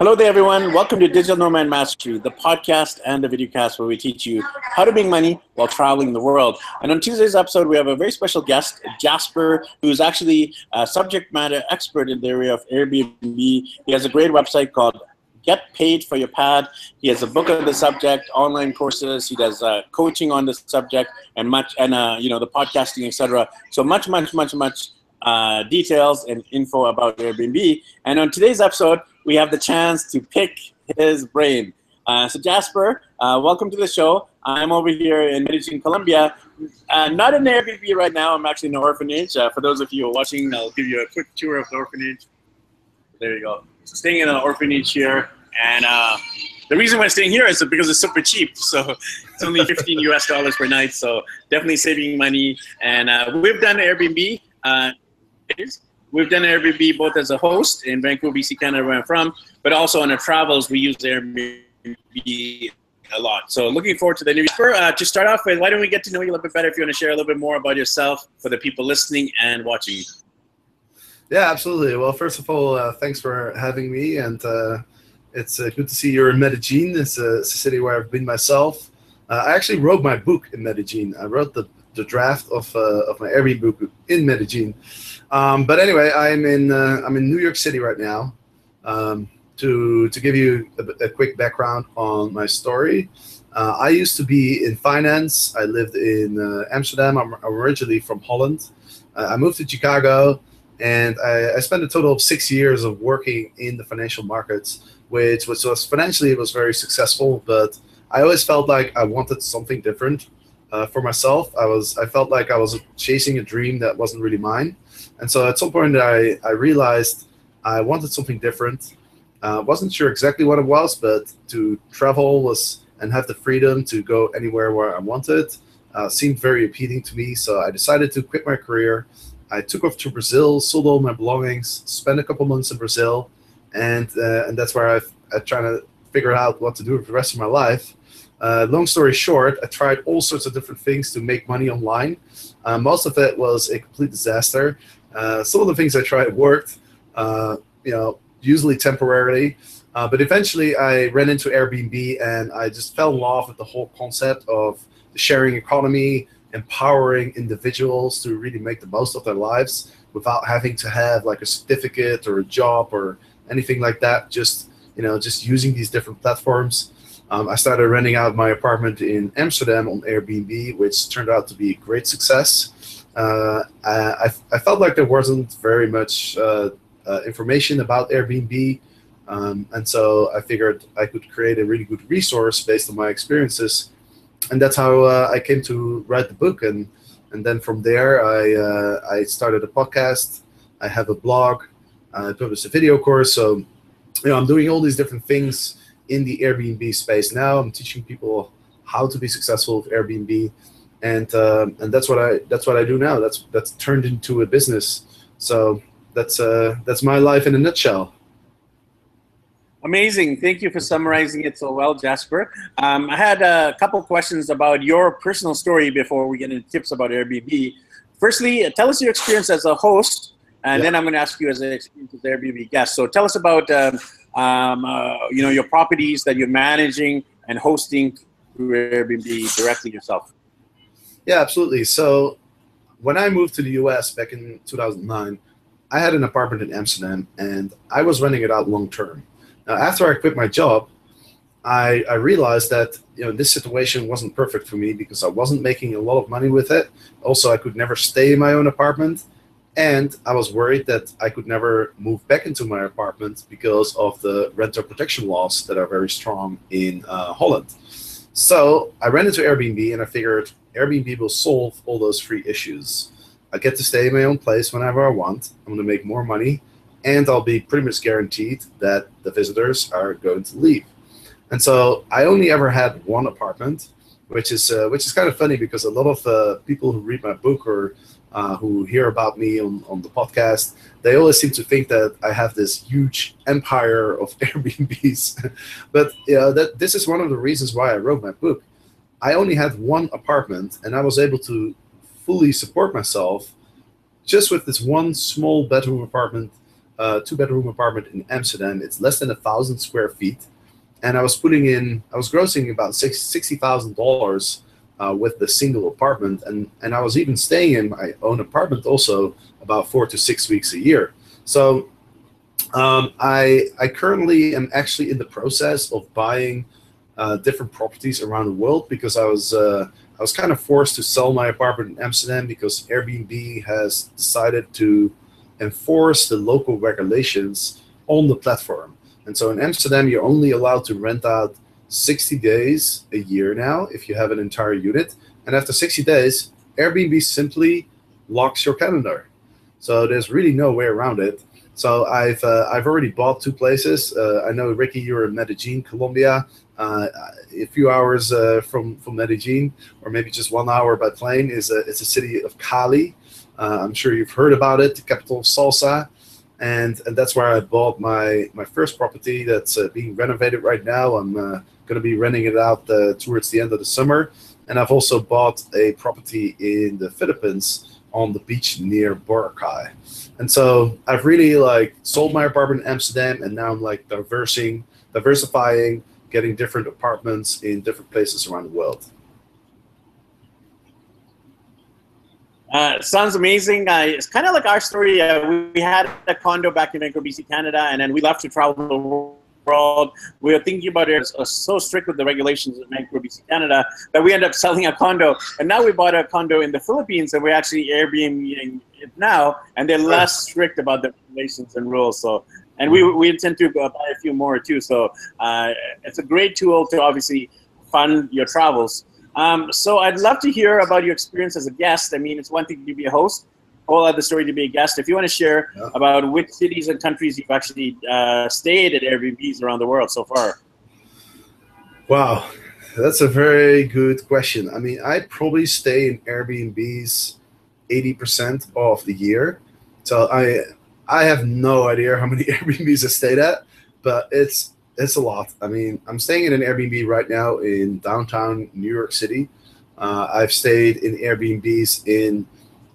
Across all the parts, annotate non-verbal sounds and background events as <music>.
Hello there, everyone. Welcome to Digital Nomad Mastery, the podcast and the videocast where we teach you how to make money while traveling the world. And on Tuesday's episode, we have a very special guest, Jasper, who's actually a subject matter expert in the area of Airbnb. He has a great website called Get Paid for Your Pad. He has a book on the subject, online courses. He does uh, coaching on the subject, and much, and uh, you know the podcasting, etc. So much, much, much, much uh, details and info about Airbnb. And on today's episode, we have the chance to pick his brain. Uh, so Jasper, uh, welcome to the show. I'm over here in Medellin, Colombia. Uh, not in the Airbnb right now. I'm actually in an orphanage. Uh, for those of you watching, I'll give you a quick tour of the orphanage. There you go. So staying in an orphanage here, and uh, the reason we're staying here is because it's super cheap. So it's only 15 <laughs> US dollars per night. So definitely saving money. And uh, we've done Airbnb. We've done Airbnb both as a host in Vancouver, BC, Canada, where I'm from, but also on our travels, we use Airbnb a lot. So looking forward to the new. Uh, to start off with, why don't we get to know you a little bit better? If you want to share a little bit more about yourself for the people listening and watching. Yeah, absolutely. Well, first of all, uh, thanks for having me, and uh, it's uh, good to see you're in Medellin. It's a, it's a, city where I've been myself. Uh, I actually wrote my book in Medellin. I wrote the, the draft of, uh, of my Airbnb book in Medellin. Um, but anyway, I'm in uh, I'm in New York City right now. Um, to to give you a, a, quick background on my story, uh, I used to be in finance. I lived in uh, Amsterdam. I'm originally from Holland. Uh, I moved to Chicago, and I, I, spent a total of six years of working in the financial markets, which was, was financially it was very successful. But I always felt like I wanted something different uh, for myself. I was I felt like I was chasing a dream that wasn't really mine. And so at some point, I, I realized I wanted something different. Uh, wasn't sure exactly what it was, but to travel was and have the freedom to go anywhere where I wanted uh, seemed very appealing to me. So I decided to quit my career. I took off to Brazil, sold all my belongings, spent a couple months in Brazil, and uh, and that's where I've, I'm trying to figure out what to do for the rest of my life. Uh, long story short, I tried all sorts of different things to make money online. Uh, most of it was a complete disaster. Uh, some of the things I tried worked, uh, you know, usually temporarily. Uh, but eventually I ran into Airbnb and I just fell in love with the whole concept of the sharing economy, empowering individuals to really make the most of their lives without having to have like a certificate or a job or anything like that. Just, you know, just using these different platforms. Um, I started renting out my apartment in Amsterdam on Airbnb, which turned out to be a great success uh, I, I felt like there wasn't very much uh, uh, information about Airbnb. Um, and so I figured I could create a really good resource based on my experiences. And that's how uh, I came to write the book. And, and then from there, I, uh, I started a podcast. I have a blog. I published a video course. So, you know, I'm doing all these different things in the Airbnb space now. I'm teaching people how to be successful with Airbnb and uh, and that's what I that's what I do now. That's that's turned into a business. So that's uh, that's my life in a nutshell. Amazing. Thank you for summarizing it so well, Jasper. Um, I had a couple questions about your personal story before we get into tips about Airbnb. Firstly, tell us your experience as a host, and yeah. then I'm going to ask you as an experience as Airbnb guest. So tell us about um, um, uh, you know your properties that you're managing and hosting through Airbnb directly yourself. Yeah, absolutely. So when I moved to the US back in 2009, I had an apartment in Amsterdam and I was renting it out long term. Now, after I quit my job, I, I realized that you know this situation wasn't perfect for me because I wasn't making a lot of money with it. Also, I could never stay in my own apartment, and I was worried that I could never move back into my apartment because of the renter protection laws that are very strong in uh, Holland. So I ran into Airbnb and I figured Airbnb will solve all those three issues. I get to stay in my own place whenever I want. I'm going to make more money, and I'll be pretty much guaranteed that the visitors are going to leave. And so I only ever had one apartment, which is uh, which is kind of funny because a lot of uh, people who read my book or uh, who hear about me on, on the podcast, they always seem to think that I have this huge empire of <laughs> Airbnbs. <laughs> but know, that this is one of the reasons why I wrote my book I only had one apartment and I was able to fully support myself just with this one small bedroom apartment uh, two bedroom apartment in Amsterdam. It's less than a thousand square feet, and I was putting in, I was grossing about sixty thousand dollars uh, with the single apartment, and and I was even staying in my own apartment also about four to six weeks a year. So um, I I currently am actually in the process of buying uh, different properties around the world because I was uh, I was kind of forced to sell my apartment in Amsterdam because Airbnb has decided to enforce the local regulations on the platform. And so in Amsterdam, you're only allowed to rent out 60 days a year now if you have an entire unit. And after 60 days, Airbnb simply locks your calendar. So there's really no way around it. So I've uh, I've already bought two places. Uh, I know Ricky, you're in Medellin, Colombia, uh, a few hours uh, from from Medellin, or maybe just one hour by plane. is a it's a city of Cali. Uh, I'm sure you've heard about it, the capital of salsa, and and that's where I bought my my first property that's uh, being renovated right now. I'm going to be renting it out towards the end of the summer, and I've also bought a property in the Philippines on the beach near Boracay. And so I've really like sold my apartment in Amsterdam, and now I'm like diversing, diversifying, getting different apartments in different places around the world. Uh, sounds amazing. Uh, it's kind of like our story. Uh, we, had a condo back in Vancouver, BC, Canada, and then we left to travel world. We are thinking about it uh, so strict with the regulations in Vancouver, BC, Canada, that we end up selling a condo. And now we bought a condo in the Philippines, and we're actually Airbnb it now, and they're less strict about the regulations and rules. So, and we we intend to buy a few more too. So, uh, it's a great tool to obviously fund your travels. Um, so, I'd love to hear about your experience as a guest. I mean, it's one thing to be a host, whole other story to be a guest. If you want to share yeah. about which cities and countries you've actually uh, stayed at Airbnbs around the world so far. Wow, that's a very good question. I mean, I probably stay in Airbnbs 80% of the year. So I I have no idea how many <laughs> Airbnbs I stayed at, but it's it's a lot. I mean, I'm staying in an Airbnb right now in downtown New York City. Uh, I've stayed in Airbnbs in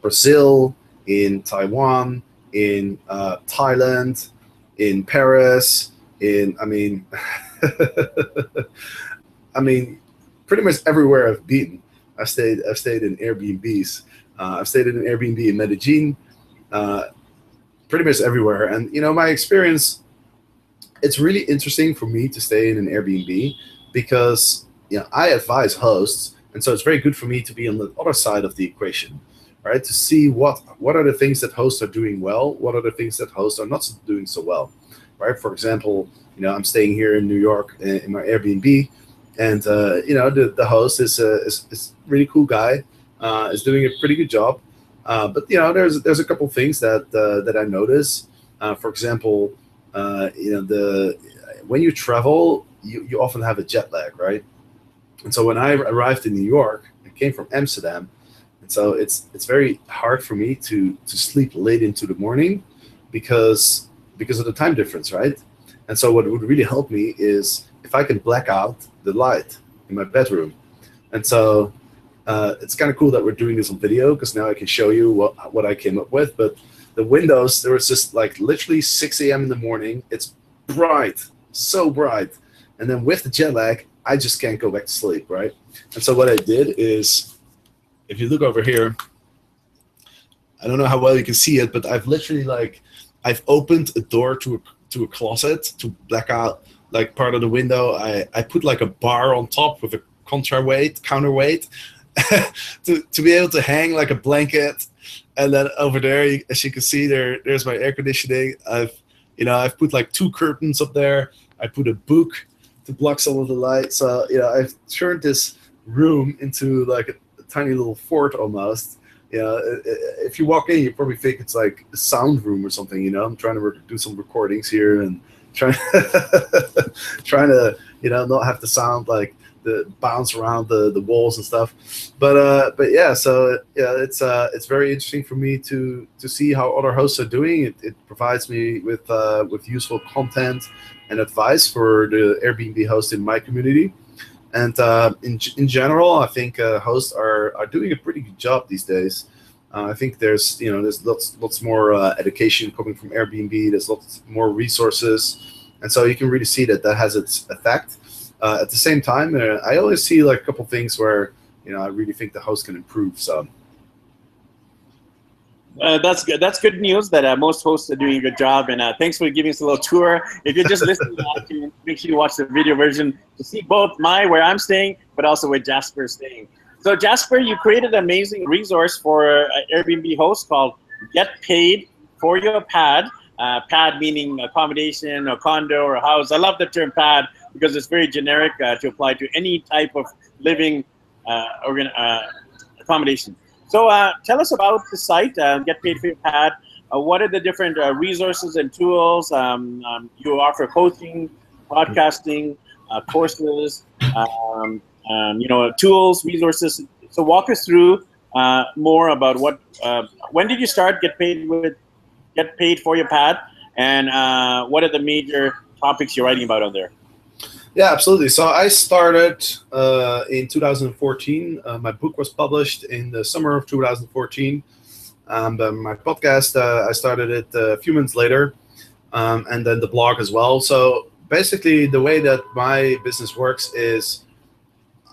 Brazil, in Taiwan, in uh, Thailand, in Paris, in I mean, <laughs> I mean, pretty much everywhere I've been, I've stayed. I've stayed in Airbnbs. Uh, I've stayed in an Airbnb in Medellin, uh, pretty much everywhere. And you know, my experience, it's really interesting for me to stay in an Airbnb because you know I advise hosts, and so it's very good for me to be on the other side of the equation, right? To see what what are the things that hosts are doing well, what are the things that hosts are not doing so well, right? For example, you know, I'm staying here in New York in, in my Airbnb, and uh, you know, the, the host is a is, is really cool guy uh, is doing a pretty good job. Uh, but you know, there's there's a couple things that uh, that I notice. Uh, for example, uh, you know, the when you travel, you, you often have a jet lag, right? And so when I arrived in New York, I came from Amsterdam, and so it's it's very hard for me to to sleep late into the morning because because of the time difference, right? And so what would really help me is if I can black out the light in my bedroom. And so uh, it's kind of cool that we're doing this on video because now I can show you what, what I came up with. But the windows, there was just like literally 6 a.m. in the morning. It's bright, so bright. And then with the jet lag, I just can't go back to sleep, right? And so what I did is, if you look over here, I don't know how well you can see it, but I've literally like, I've opened a door to a, to a closet to black out like part of the window. I, I put like a bar on top with a counterweight, counterweight, <laughs> to, to be able to hang like a blanket. And then over there as you can see there there's my air conditioning. I've you know i've put like two curtains up there. I put a book to block some of the light. So you know i've turned this room into like a, a tiny little fort almost you know if you walk in you probably think it's like a sound room or something you know i'm trying to do some recordings here and trying <laughs> trying to you know not have to sound like the bounce around the, the walls and stuff. But uh, but yeah, so yeah, it's uh, it's very interesting for me to to see how other hosts are doing. It, it provides me with uh, with useful content and advice for the Airbnb host in my community. And uh, in in general, I think uh, hosts are are doing a pretty good job these days. Uh, I think there's you know there's lots lots more uh, education coming from Airbnb. There's lots more resources, and so you can really see that that has its effect. Uh, at the same time, uh, I always see like a couple things where you know I really think the host can improve. So uh, that's good. That's good news that uh, most hosts are doing a good job. And uh, thanks for giving us a little tour. If you're just listening, <laughs> to make sure you watch the video version to see both my where I'm staying, but also where Jasper is staying. So Jasper, you created an amazing resource for Airbnb hosts called Get Paid for Your Pad. Uh, pad meaning accommodation or condo or house. I love the term pad because it's very generic uh, to apply to any type of living uh, organ- accommodation. So uh, tell us about the site, uh, Get Paid for Your Pad. Uh, what are the different uh, resources and tools um, um, you offer? Coaching, podcasting, uh, courses, um, um, you know, tools, resources. So walk us through uh, more about what. when did you start Get Paid with Get Paid for Your Pad, and what are the major topics you're writing about on there? Yeah, absolutely. So I started uh, in 2014. Uh, my book was published in the summer of 2014. Um, my podcast, uh, I started it a few months later, um, and then the blog as well. So basically, the way that my business works is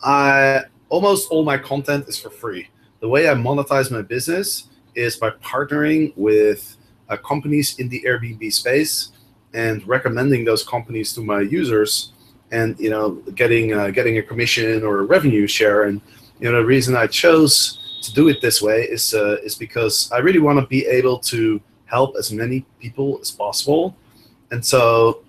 I almost all my content is for free. The way I monetize my business is by partnering with uh, companies in the Airbnb space and recommending those companies to my users and you know getting uh, getting a commission or a revenue share. And you know the reason I chose to do it this way is uh, is because I really want to be able to help as many people as possible, and so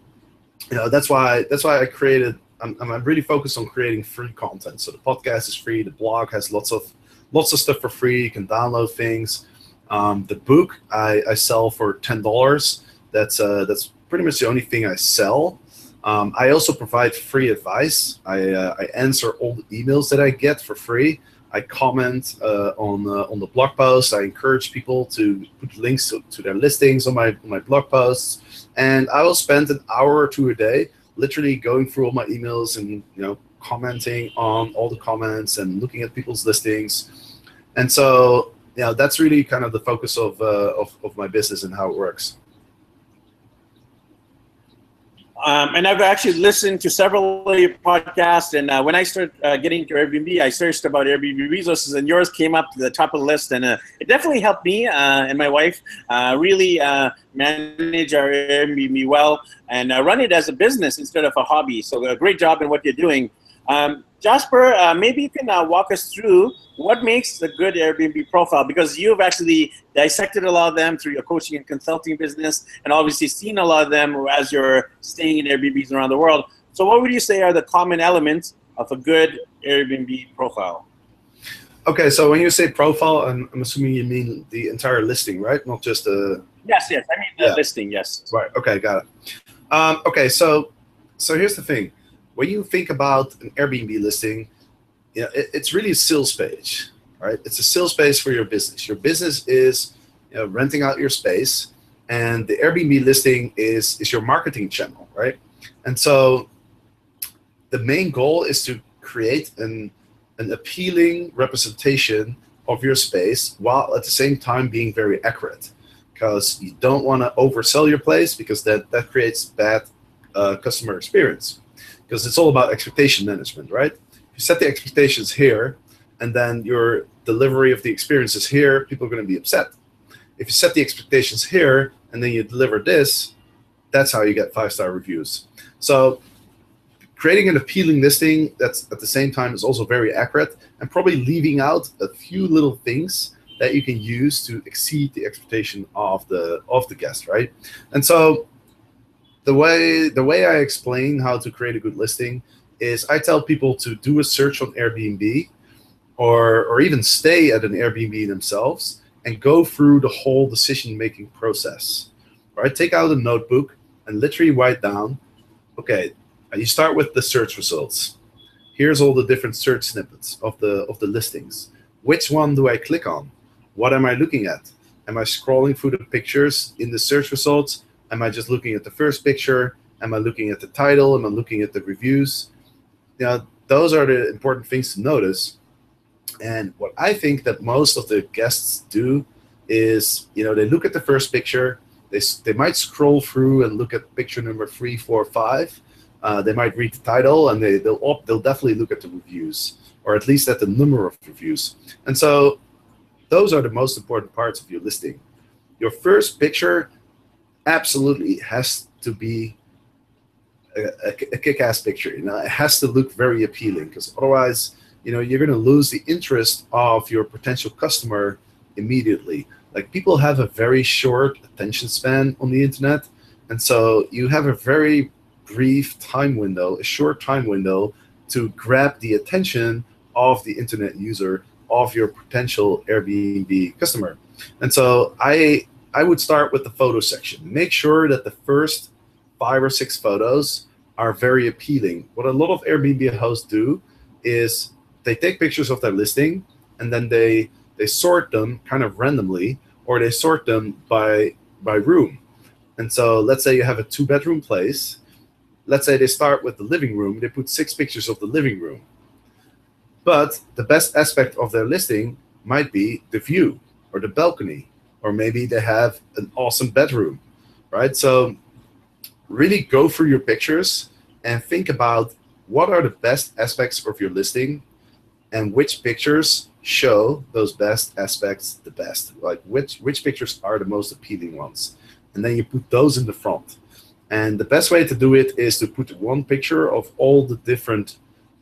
you know that's why that's why I created. I'm, I'm really focused on creating free content. So the podcast is free. The blog has lots of lots of stuff for free. You can download things. Um, the book I, I sell for ten dollars. That's uh, that's pretty much the only thing I sell. Um, I also provide free advice. I, uh, I answer all the emails that I get for free. I comment uh, on uh, on the blog posts. I encourage people to put links to, to their listings on my on my blog posts, and I will spend an hour or two a day, literally going through all my emails and you know commenting on all the comments and looking at people's listings. And so, know, that's really kind of the focus of uh, of, of my business and how it works. Um, and I've actually listened to several of your podcasts. And uh, when I started uh, getting into Airbnb, I searched about Airbnb resources, and yours came up to the top of the list. And uh, it definitely helped me uh, and my wife uh, really uh, manage our Airbnb well and run it as a business instead of a hobby. So, a great job in what you're doing. Um, Jasper, uh, maybe you can uh, walk us through what makes a good Airbnb profile because you've actually dissected a lot of them through your coaching and consulting business and obviously seen a lot of them as you're staying in Airbnbs around the world. So, what would you say are the common elements of a good Airbnb profile? Okay, so when you say profile, I'm, I'm assuming you mean the entire listing, right? Not just the. Yes, yes. I mean the yeah. listing, yes. Right. Okay, got it. Um, okay, so so here's the thing when you think about an Airbnb listing, you know, it, it's really a sales page, right? It's a sales page for your business. Your business is you know, renting out your space, and the Airbnb listing is is your marketing channel, right? And so the main goal is to create an an appealing representation of your space while at the same time being very accurate because you don't want to oversell your place because that that creates bad uh, customer experience because it's all about expectation management, right? You set the expectations here, and then your delivery of the experience is here, people are going to be upset. If you set the expectations here and then you deliver this, that's how you get five star reviews. So creating an appealing listing that's at the same time is also very accurate and probably leaving out a few little things that you can use to exceed the expectation of the of the guest, right? And so the way the way I explain how to create a good listing is I tell people to do a search on Airbnb or or even stay at an Airbnb themselves and go through the whole decision making process. Right? Take out a notebook and literally write down, okay, uh, you start with the search results. Here's all the different search snippets of the of the listings. Which one do I click on? What am I looking at? Am I scrolling through the pictures in the search results? Am I just looking at the first picture? Am I looking at the title? Am I looking at the reviews? You know, those are the important things to notice. And what I think that most of the guests do is, you know, they look at the first picture, they, they might scroll through and look at picture number three, four, five. Uh, they might read the title and they, they'll, they'll definitely look at the reviews or at least at the number of reviews. And so those are the most important parts of your listing. Your first picture absolutely has to be a, a, a kick-ass picture. You know, it has to look very appealing because otherwise, you know, you're going to lose the interest of your potential customer immediately. Like people have a very short attention span on the internet, and so you have a very brief time window, a short time window to grab the attention of the internet user of your potential Airbnb customer. And so I I would start with the photo section. Make sure that the first five or six photos are very appealing. What a lot of Airbnb hosts do is they take pictures of their listing and then they they sort them kind of randomly or they sort them by by room. And so let's say you have a two bedroom place. Let's say they start with the living room, they put six pictures of the living room. But the best aspect of their listing might be the view or the balcony, or maybe they have an awesome bedroom, right? So really go through your pictures and think about what are the best aspects of your listing and which pictures show those best aspects the best like which which pictures are the most appealing ones and then you put those in the front and the best way to do it is to put one picture of all the different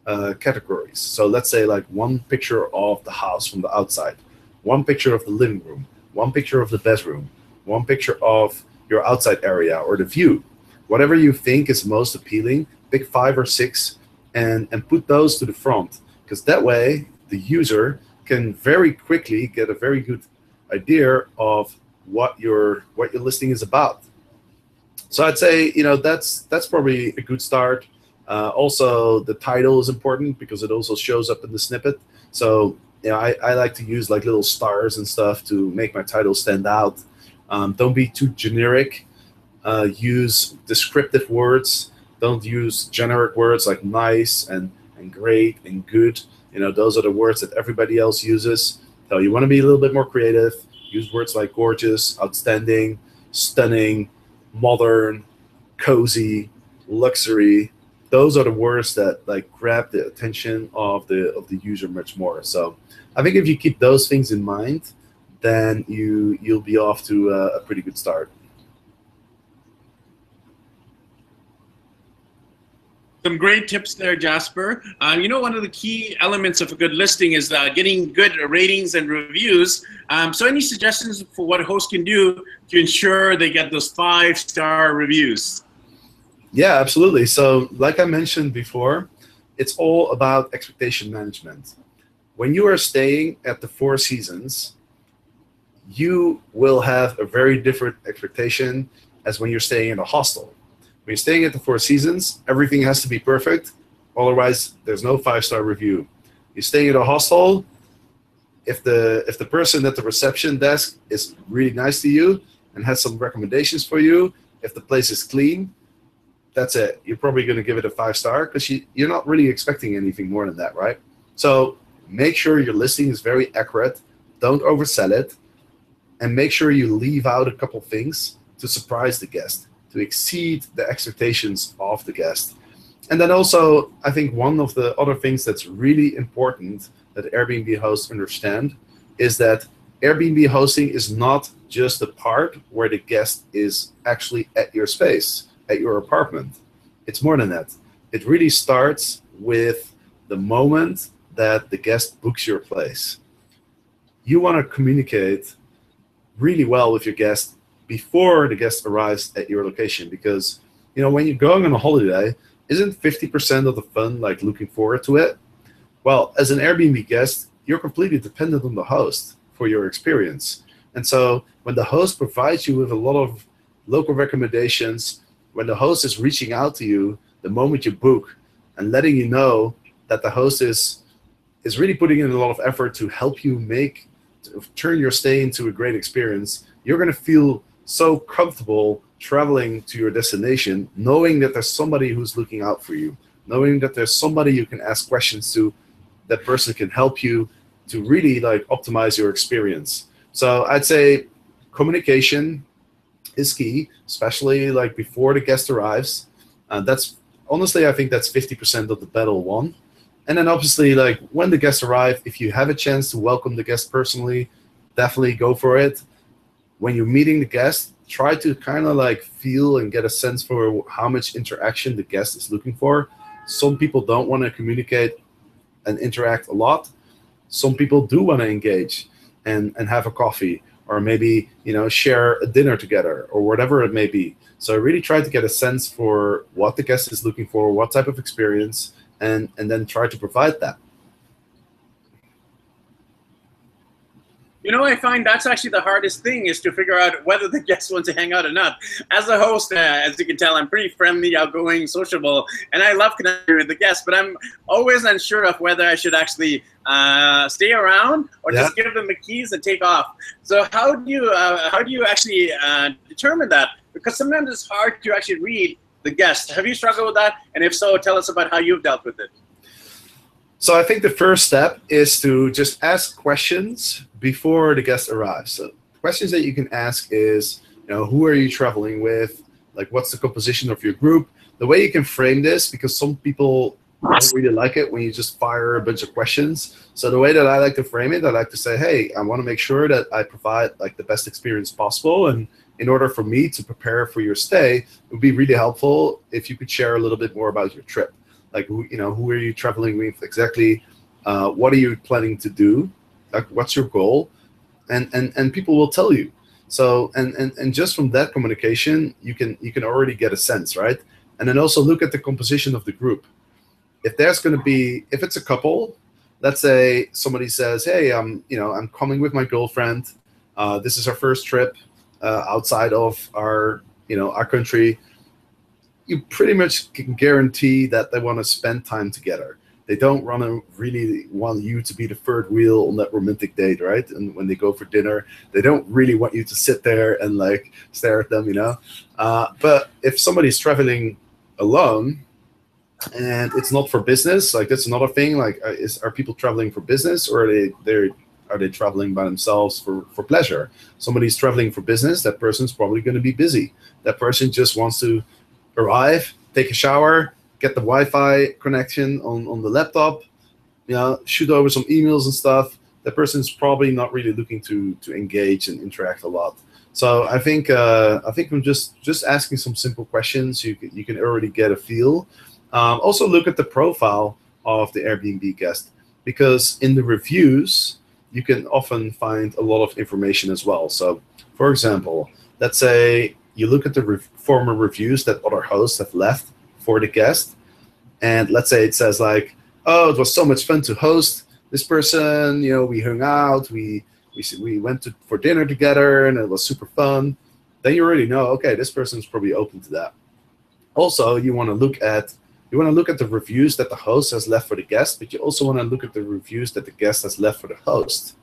uh, categories. So let's say like one picture of the house from the outside, one picture of the living room, one picture of the bedroom, one picture of your outside area or the view. Whatever you think is most appealing, pick five or six and, and put those to the front. Because that way the user can very quickly get a very good idea of what your what your listing is about. So I'd say, you know, that's that's probably a good start. Uh, also, the title is important because it also shows up in the snippet. So, you know, I, I like to use like little stars and stuff to make my title stand out. Um, don't be too generic. Uh, use descriptive words. Don't use generic words like nice and, and great and good. You know, those are the words that everybody else uses. So you want to be a little bit more creative. Use words like gorgeous, outstanding, stunning, modern, cozy, luxury, those are the words that like grab the attention of the of the user much more. So I think if you keep those things in mind, then you you'll be off to a, a pretty good start. Some great tips there, Jasper. Uh, you know, one of the key elements of a good listing is uh, getting good ratings and reviews. Um, so, any suggestions for what a host can do to ensure they get those five star reviews? Yeah, absolutely. So, like I mentioned before, it's all about expectation management. When you are staying at the Four Seasons, you will have a very different expectation as when you're staying in a hostel. When you're staying at the Four Seasons, everything has to be perfect. Otherwise, there's no five star review. You're staying at a hostel. If the if the person at the reception desk is really nice to you and has some recommendations for you, if the place is clean, that's it. You're probably going to give it a five star because you, you're not really expecting anything more than that, right? So make sure your listing is very accurate. Don't oversell it. And make sure you leave out a couple things to surprise the guest, to exceed the expectations of the guest. And then also, I think one of the other things that's really important that Airbnb hosts understand is that Airbnb hosting is not just the part where the guest is actually at your space at your apartment. It's more than that. It really starts with the moment that the guest books your place. You want to communicate really well with your guest before the guest arrives at your location because you know when you're going on a holiday isn't 50% of the fun like looking forward to it well as an airbnb guest you're completely dependent on the host for your experience and so when the host provides you with a lot of local recommendations when the host is reaching out to you the moment you book and letting you know that the host is is really putting in a lot of effort to help you make turn your stay into a great experience you're going to feel so comfortable traveling to your destination knowing that there's somebody who's looking out for you knowing that there's somebody you can ask questions to that person can help you to really like optimize your experience. So I'd say communication is key, especially like before the guest arrives. Uh, that's honestly, I think that's 50% of the battle won. And then obviously, like when the guests arrive, if you have a chance to welcome the guest personally, definitely go for it. When you're meeting the guest, try to kind of like feel and get a sense for how much interaction the guest is looking for. Some people don't want to communicate and interact a lot. Some people do want to engage and, and have a coffee or maybe you know share a dinner together or whatever it may be. So I really try to get a sense for what the guest is looking for, what type of experience, and and then try to provide that. You know, I find that's actually the hardest thing is to figure out whether the <laughs> guests want to hang out or not. As a host, uh, as you can tell, I'm pretty friendly, outgoing, sociable, and I love connecting with the guests. But I'm always unsure of whether I should actually uh, stay around or yeah. just give them the keys and take off. So how do you uh, how do you actually uh, determine that? Because sometimes it's hard to actually read the guest. Have you struggled with that? And if so, tell us about how you've dealt with it. So I think the first step is to just ask questions before the guest arrives. So questions that you can ask is, you know, who are you traveling with? Like, what's the composition of your group? The way you can frame this, because some people don't really like it when you just fire a bunch of questions. So the way that I like to frame it, I like to say, hey, I want to make sure that I provide like the best experience possible. And in order for me to prepare for your stay, it would be really helpful if you could share a little bit more about your trip like who you know who are you traveling with exactly? Uh, what are you planning to do? Like what's your goal? And and and people will tell you. So and and, and just from that communication you can you can already get a sense right? And then also look at the composition of the group. If there's going to be if it's a couple let's say somebody says hey i'm you know i'm coming with my girlfriend. Uh, this is our first trip uh, outside of our you know our country you pretty much can guarantee that they want to spend time together. They don't want to really want you to be the third wheel on that romantic date, right? And when they go for dinner, they don't really want you to sit there and like stare at them, you know. Uh, but if somebody's traveling alone and it's not for business, like that's another thing. Like, uh, is are people traveling for business or are they they're are they traveling by themselves for, for pleasure? Somebody's traveling for business, that person's probably going to be busy. That person just wants to arrive, take a shower, get the Wi-Fi connection on, on the laptop, you know, shoot over some emails and stuff. The person's probably not really looking to to engage and interact a lot. So I think uh, I think I'm just just asking some simple questions. You can, you can already get a feel. Um, also look at the profile of the Airbnb guest because in the reviews you can often find a lot of information as well. So, for example, let's say you look at the re- former reviews that other hosts have left for the guest, and let's say it says like, "Oh, it was so much fun to host this person. You know, we hung out, we we we went to, for dinner together, and it was super fun." Then you already know, okay, this person's probably open to that. Also, you want to look at you want to look at the reviews that the host has left for the guest, but you also want to look at the reviews that the guest has left for the host,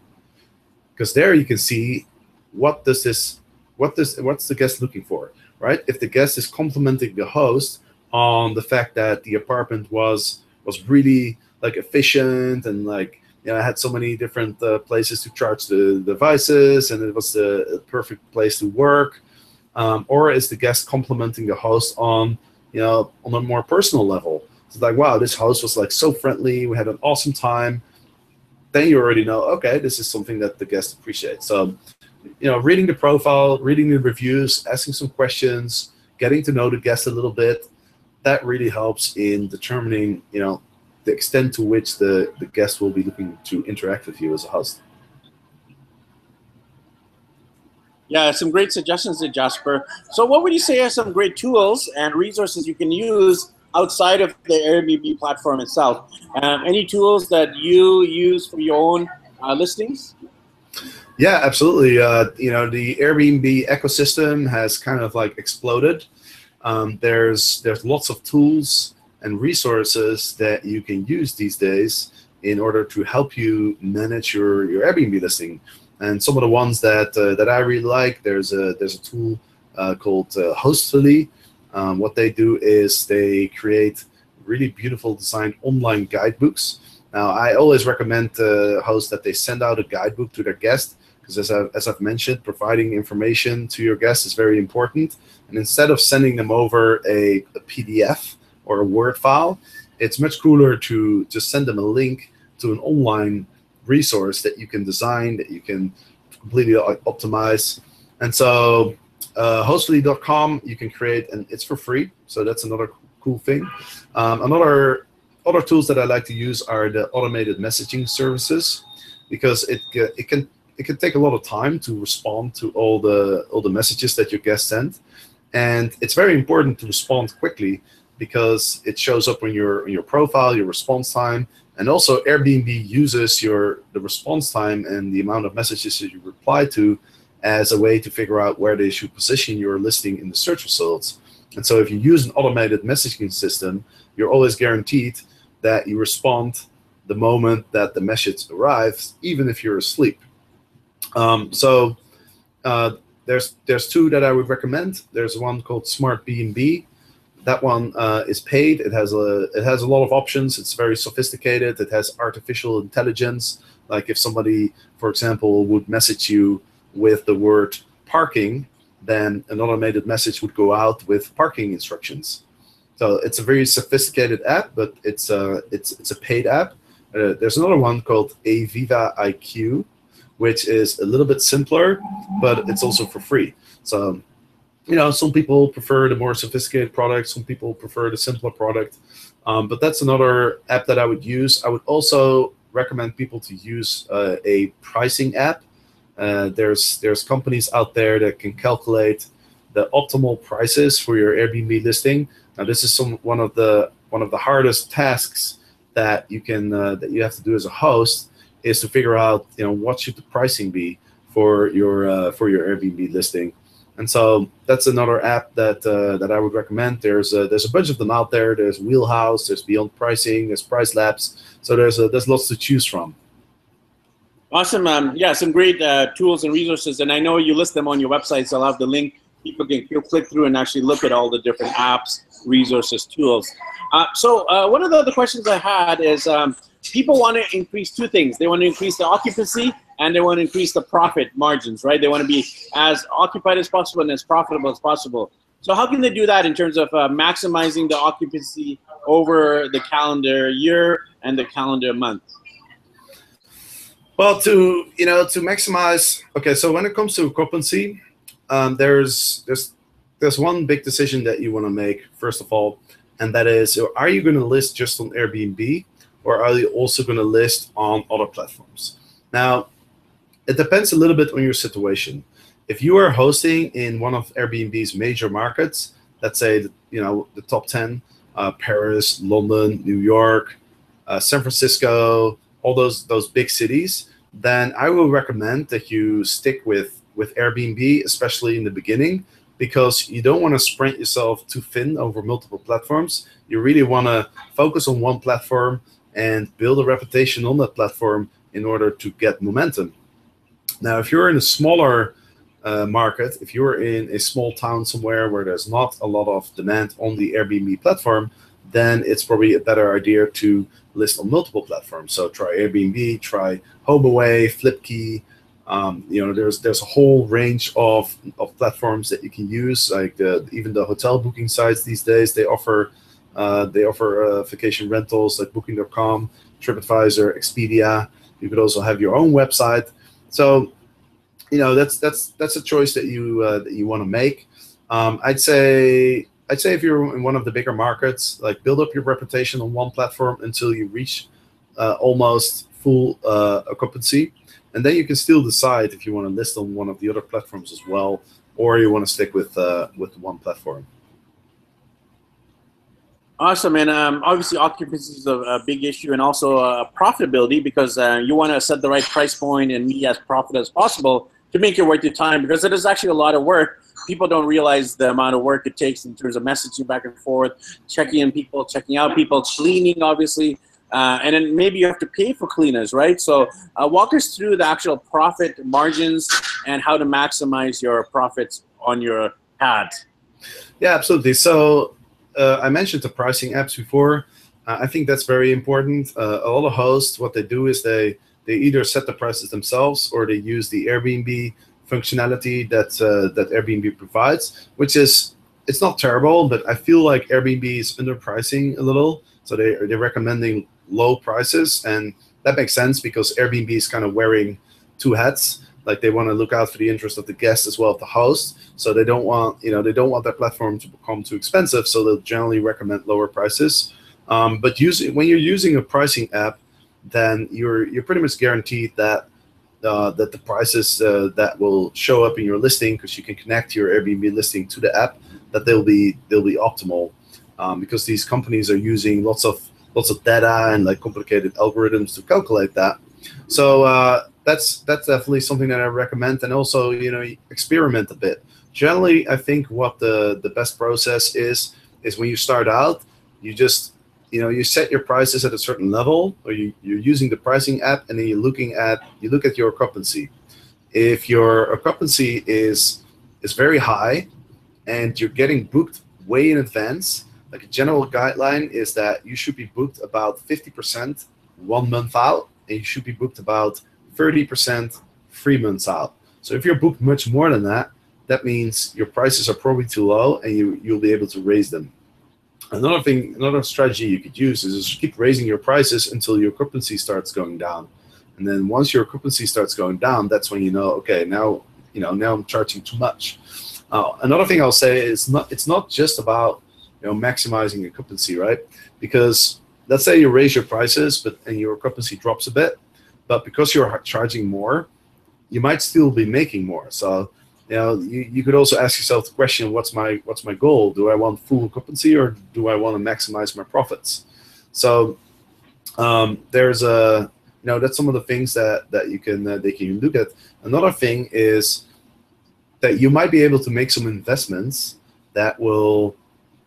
because there you can see what does this what does what's the guest looking for, right? If the guest is complimenting the host on the fact that the apartment was was really like efficient and like you know, I had so many different uh, places to charge the devices, and it was the perfect place to work. Um, or is the guest complimenting the host on, you know, on a more personal level? It's like, wow, this host was like so friendly. We had an awesome time. Then you already know, okay, this is something that the guest appreciates. So you know, reading the profile, reading the reviews, asking some questions, getting to know the guest a little bit, that really helps in determining, you know, the extent to which the, the guest will be looking to interact with you as a host. Yeah, some great suggestions there, Jasper. So, what would you say are some great tools and resources you can use outside of the Airbnb platform itself? Um, any tools that you use for your own uh, listings? Yeah, absolutely. Uh, you know, the Airbnb ecosystem has kind of like exploded. Um, there's there's lots of tools and resources that you can use these days in order to help you manage your, your Airbnb listing. And some of the ones that uh, that I really like, there's a there's a tool uh, called uh, Hostfully. Um, what they do is they create really beautiful designed online guidebooks Now, I always recommend the host that they send out a guidebook to their guest because, as, I, as I've mentioned, providing information to your guests is very important. And instead of sending them over a, a PDF or a Word file, it's much cooler to just send them a link to an online resource that you can design, that you can completely optimize. And so, uh, hostfully.com, you can create, and it's for free. So that's another cool thing. Um, another other tools that I like to use are the automated messaging services because it it can it can take a lot of time to respond to all the all the messages that your guests send, and it's very important to respond quickly because it shows up on your on your profile, your response time, and also Airbnb uses your the response time and the amount of messages that you reply to as a way to figure out where they should position your listing in the search results. And so if you use an automated messaging system, you're always guaranteed that you respond the moment that the message arrives, even if you're asleep. Um, so uh, there's there's two that I would recommend. There's one called Smartbnb. That one uh, is paid. It has a it has a lot of options. It's very sophisticated. It has artificial intelligence. Like if somebody, for example, would message you with the word parking, then an automated message would go out with parking instructions. So it's a very sophisticated app, but it's a it's it's a paid app. Uh, there's another one called Aviva IQ, which is a little bit simpler, but it's also for free. So, you know, some people prefer the more sophisticated product, some people prefer the simpler product. Um, but that's another app that I would use. I would also recommend people to use uh, a pricing app. Uh, there's there's companies out there that can calculate the optimal prices for your Airbnb listing now, this is some one of the one of the hardest tasks that you can uh, that you have to do as a host is to figure out you know what should the pricing be for your uh, for your Airbnb listing. And so that's another app that uh, that I would recommend. There's a, there's a bunch of them out there. There's Wheelhouse, there's Beyond Pricing, there's PriceLabs. So there's a, there's lots to choose from. Awesome. Um, yeah, some great uh, tools and resources, and I know you list them on your website. So I'll have the link. People can click through and actually look at all the different apps resources, tools. Uh, so uh, one of the other questions I had is um, people want to increase two things. They want to increase the occupancy and they want to increase the profit margins, right? They want to be as occupied as possible and as profitable as possible. So how can they do that in terms of uh, maximizing the occupancy over the calendar year and the calendar month? Well, to you know, to maximize. Okay, so when it comes to occupancy, um, there's there's there's one big decision that you want to make first of all, and that is: Are you going to list just on Airbnb, or are you also going to list on other platforms? Now, it depends a little bit on your situation. If you are hosting in one of Airbnb's major markets, let's say you know the top ten, uh, Paris, London, New York, uh, San Francisco, all those those big cities, then I will recommend that you stick with with Airbnb, especially in the beginning, because you don't want to spread yourself too thin over multiple platforms. You really want to focus on one platform and build a reputation on that platform in order to get momentum. Now, if you're in a smaller uh, market, if you're in a small town somewhere where there's not a lot of demand on the Airbnb platform, then it's probably a better idea to list on multiple platforms. So try Airbnb, try HomeAway, Flipkey, um, you know, there's there's a whole range of, of platforms that you can use. Like the, even the hotel booking sites these days, they offer uh, they offer uh, vacation rentals like Booking.com, TripAdvisor, Expedia. You could also have your own website. So, you know, that's that's that's a choice that you uh, that you want to make. Um, I'd say I'd say if you're in one of the bigger markets, like build up your reputation on one platform until you reach uh, almost full uh, occupancy and then you can still decide if you want to list on one of the other platforms as well, or you want to stick with uh, with one platform. Awesome, and um, obviously occupancy is a, a, big issue, and also uh, profitability because uh, you want to set the right price point and be as profitable as possible to make it worth your time because it is actually a lot of work. People don't realize the amount of work it takes in terms of messaging back and forth, checking in people, checking out people, cleaning, obviously. Uh, and then maybe you have to pay for cleaners, right? So uh, walk us through the actual profit margins and how to maximize your profits on your ad. Yeah, absolutely. So uh, I mentioned the pricing apps before. Uh, I think that's very important. Uh, a lot of hosts, what they do is they they either set the prices themselves or they use the Airbnb functionality that uh, that Airbnb provides, which is it's not terrible, but I feel like Airbnb is underpricing a little. So they they're recommending low prices, and that makes sense because Airbnb is kind of wearing two hats. Like they want to look out for the interest of the guest as well as the host. So they don't want you know they don't want their platform to become too expensive. So they'll generally recommend lower prices. Um, but using when you're using a pricing app, then you're you're pretty much guaranteed that uh, that the prices uh, that will show up in your listing because you can connect your Airbnb listing to the app that they'll be they'll be optimal um, because these companies are using lots of lots of data and like complicated algorithms to calculate that. So uh, that's that's definitely something that I recommend, and also you know experiment a bit. Generally, I think what the the best process is is when you start out, you just you know you set your prices at a certain level or you, you're using the pricing app and then you're looking at you look at your occupancy if your occupancy is is very high and you're getting booked way in advance like a general guideline is that you should be booked about 50% one month out and you should be booked about 30% three months out so if you're booked much more than that that means your prices are probably too low and you, you'll be able to raise them Another thing, another strategy you could use is just keep raising your prices until your occupancy starts going down. And then once your occupancy starts going down, that's when you know, okay, now you know now I'm charging too much. Uh, another thing I'll say is not it's not just about you know maximizing your occupancy, right? Because let's say you raise your prices, but and your occupancy drops a bit, but because you're charging more, you might still be making more. So you know, you, you could also ask yourself the question, what's my what's my goal? Do I want full occupancy or do I want to maximize my profits? So um, there's a you know that's some of the things that that you can uh, they can look at. Another thing is that you might be able to make some investments that will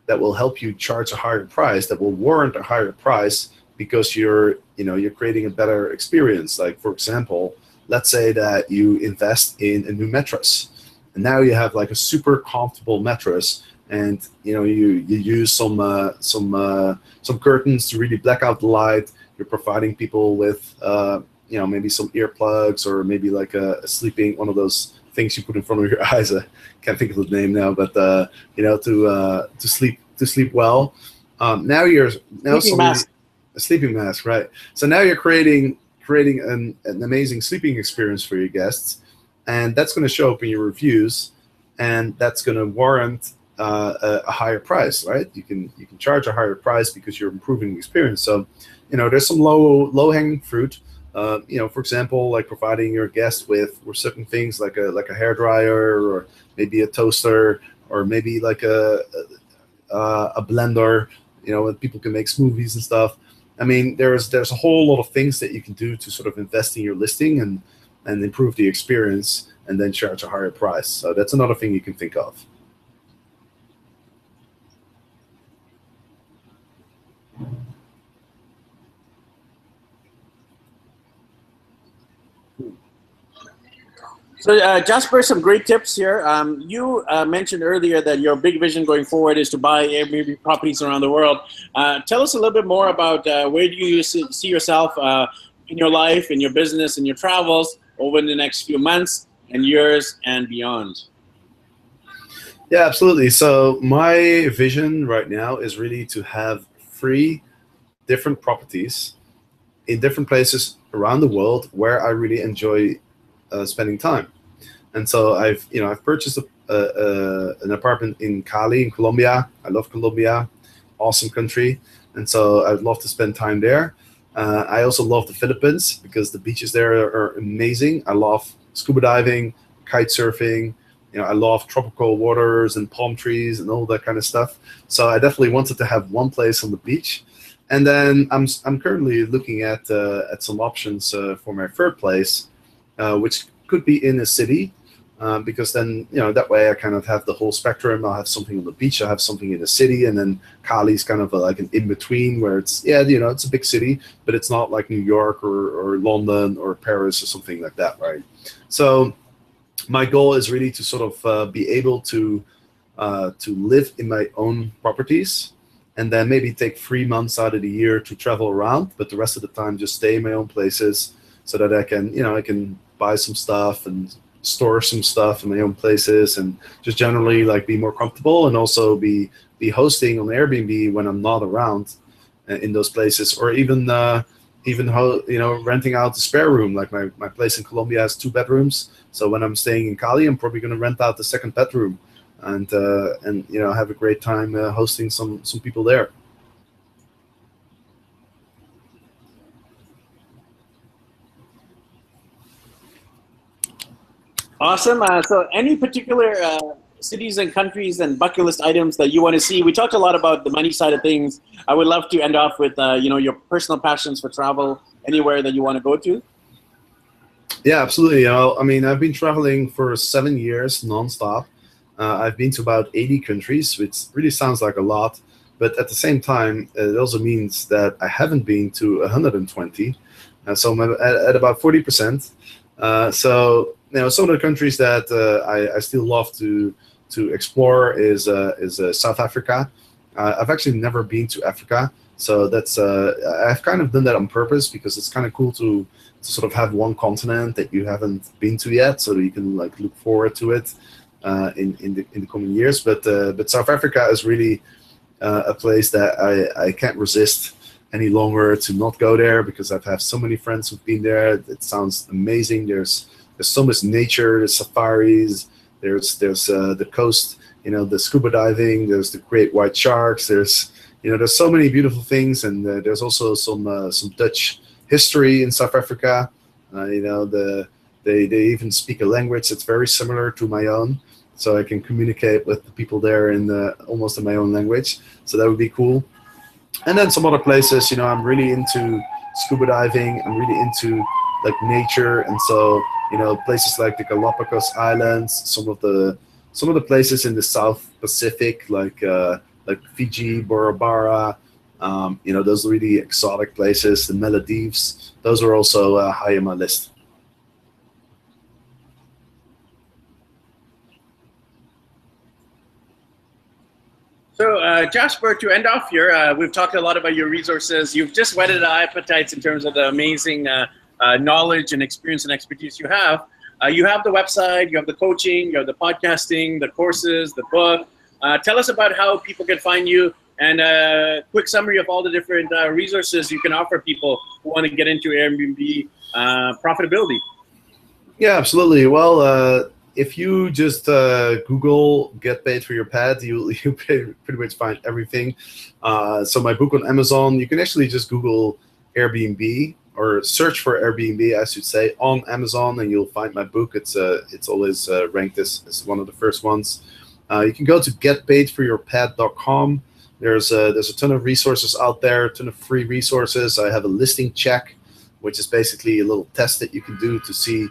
that will help you charge a higher price that will warrant a higher price because you're you know you're creating a better experience. Like for example let's say that you invest in a new mattress and now you have like a super comfortable mattress and you know you you use some uh, some uh, some curtains to really black out the light. You're providing people with uh, you know maybe some earplugs or maybe like a, a, sleeping one of those things you put in front of your <laughs> eyes. I can't think of the name now but uh, you know to uh, to sleep to sleep well. Um, now you're now sleeping mask. A sleeping mask right so now you're creating creating an, an amazing sleeping experience for your guests and that's going to show up in your reviews, and that's going to warrant uh, a, a, higher price, right? You can you can charge a higher price because you're improving the experience. So, you know, there's some low low hanging fruit. Uh, you know, for example, like providing your guest with certain things like a like a hair dryer or maybe a toaster or maybe like a a, a blender. You know, people can make smoothies and stuff. I mean, there's there's a whole lot of things that you can do to sort of invest in your listing and and improve the experience and then charge a higher price. So that's another thing you can think of. So uh, Jasper, some great tips here. Um, you uh, mentioned earlier that your big vision going forward is to buy Airbnb properties around the world. Uh, tell us a little bit more about uh, where do you see yourself uh, in your life, in your business, in your travels, over the next few months and years and beyond? Yeah, absolutely. So my vision right now is really to have three different properties in different places around the world where I really enjoy uh, spending time. And so I've, you know, I've purchased a, a, an apartment in Cali in Colombia. I love Colombia, awesome country, and so I'd love to spend time there. Uh, I also love the Philippines because the beaches there are, are, amazing. I love scuba diving, kite surfing. You know, I love tropical waters and palm trees and all that kind of stuff. So I definitely wanted to have one place on the beach. And then I'm, I'm currently looking at uh, at some options uh, for my third place, uh, which could be in a city um, because then you know that way I kind of have the whole spectrum. I'll have something on the beach, I'll have something in the city, and then Cali's kind of a, like an in between where it's yeah you know it's a big city, but it's not like New York or, or London or Paris or something like that, right? So my goal is really to sort of uh, be able to uh, to live in my own properties and then maybe take three months out of the year to travel around, but the rest of the time just stay in my own places so that I can, you know, I can buy some stuff and store some stuff in my own places and just generally like be more comfortable and also be be hosting on Airbnb when I'm not around uh, in those places or even uh, even how you know renting out the spare room like my, my place in Colombia has two bedrooms so when I'm staying in Cali I'm probably to rent out the second bedroom and uh, and you know have a great time uh, hosting some some people there. Awesome. Uh, so, any particular uh, cities and countries and bucket list items that you want to see? We talked a lot about the money side of things. I would love to end off with uh, you know your personal passions for travel anywhere that you want to go to. Yeah, absolutely. I mean, I've been traveling for seven years nonstop. Uh, I've been to about 80 countries, which really sounds like a lot, but at the same time, it also means that I haven't been to 120. Uh, so I'm at, at about 40%. Uh, so know, some of the countries that uh, I, I, still love to to explore is uh, is uh, South Africa. I've actually never been to Africa, so that's I've kind of done that on purpose because it's kind of cool to to sort of have one continent that you haven't been to yet, so that you can like look forward to it uh, in in the in the coming years. But uh, but South Africa is really uh, a place that I I can't resist any longer to not go there because I've had so many friends who've been there. It sounds amazing. There's there's so much nature. There's safaris. There's there's uh, the coast. You know the scuba diving. There's the great white sharks. There's you know there's so many beautiful things, and uh, there's also some uh, some Dutch history in South Africa. you know the they, they even speak a language that's very similar to my own so I can communicate with the people there in the, almost in my own language. So that would be cool. And then some other places, you know, I'm really into scuba diving. I'm really into like nature, and so you know, places like the Galapagos Islands, some of the some of the places in the South Pacific, like uh, like Fiji, Bora Bora. Um, you know, those really exotic places. The Maldives, those are also uh, high on my list. So, uh, Jasper, to end off here, uh, we've talked a lot about your resources. You've just whetted our appetites in terms of the amazing uh, uh knowledge and experience and expertise you have. Uh, you have the website, you have the coaching, you have the podcasting, the courses, the book. Uh, tell us about how people can find you and a quick summary of all the different resources you can offer people who want to get into Airbnb profitability. Yeah, absolutely. Well, if you just uh, Google "get paid for your pad," you <laughs> you pretty much find everything. Uh, so my book on Amazon, you can actually just Google Airbnb or search for Airbnb, I should say, on Amazon, and you'll find my book. It's uh, it's always uh, ranked as, as one of the first ones. Uh, you can go to getpaidforyourpad.com. There's a, there's a ton of resources out there, a ton of free resources. I have a listing check, which is basically a little test that you can do to see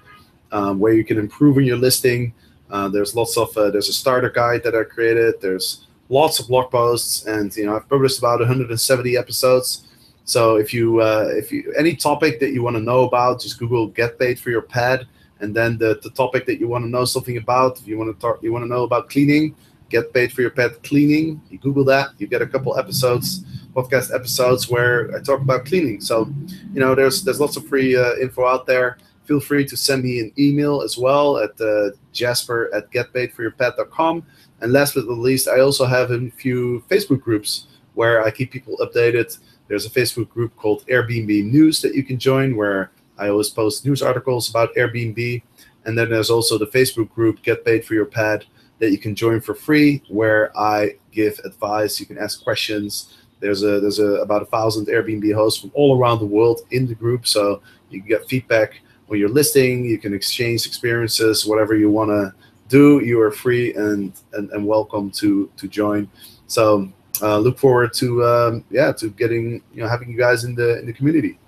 um, where you can improve in your listing. Uh, there's lots of uh, there's a starter guide that I created. There's lots of blog posts, and you know I've published about 170 episodes. So if you uh, if you any topic that you want to know about, just Google "get paid for your pad," and then the, the topic that you want to know something about. If you want to talk, you want to know about cleaning, "get paid for your pad cleaning." You Google that, you get a couple episodes, podcast episodes where I talk about cleaning. So you know there's there's lots of free uh, info out there feel free to send me an email as well at uh, jasper at getpaidforyourpad.com. And last but not least, I also have a few Facebook groups where I keep people updated. There's a Facebook group called Airbnb News that you can join where I always post news articles about Airbnb. And then there's also the Facebook group Get Paid for Your Pad that you can join for free where I give advice. You can ask questions. There's a there's a about a thousand Airbnb hosts from all around the world in the group, so you can get feedback when you're listing, you can exchange experiences, whatever you want to do. You are free and, and, and welcome to to join. So uh, look forward to um, yeah to getting you know having you guys in the in the community.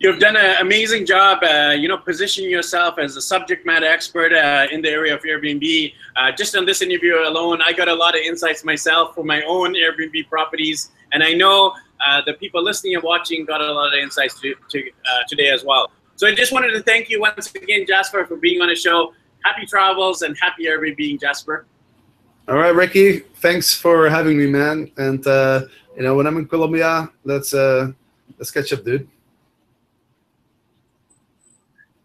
You've done an amazing job, uh, you know, positioning yourself as a subject matter expert uh, in the area of Airbnb. Uh, just on this interview alone, I got a lot of insights myself for my own Airbnb properties, and I know uh, the people listening and watching got a lot of insights to, to, uh, today as well. So I just wanted to thank you once again, Jasper, for being on the show. Happy travels and happy Airbnb, Jasper. All right, Ricky. Thanks for having me, man. And uh, you know, when I'm in Colombia, let's uh, let's catch up, dude.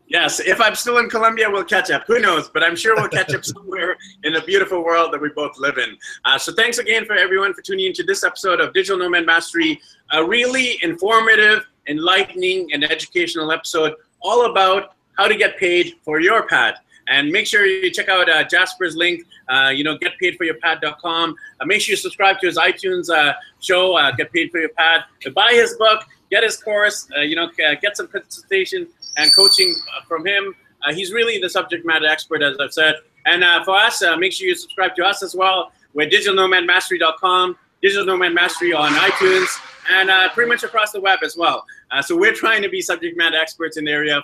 Yes, if I'm still in Colombia, we'll catch up. Who knows? But I'm sure we'll catch up <laughs> somewhere in the beautiful world that we both live in. Uh, so thanks again for everyone for tuning into this episode of Digital Nomad Mastery, a really informative, enlightening, and educational episode all about how to get paid for your pad. And make sure you check out uh, Jasper's link, uh, you know, getpaidforyourpad.com. Uh, make sure you subscribe to his iTunes uh, show, uh, Get Paid for Your Pad. buy his book, get his course, uh, you know, get some consultation and coaching from him. he's really the subject matter expert, as I've said. And for us, make sure you subscribe to us as well. We're digitalnomadmastery.com, Digital Nomad Mastery on iTunes, and pretty much across the web as well. so we're trying to be subject matter experts in the area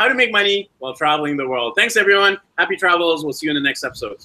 how to make money while traveling the world. Thanks, everyone. Happy travels. We'll see you in the next episode.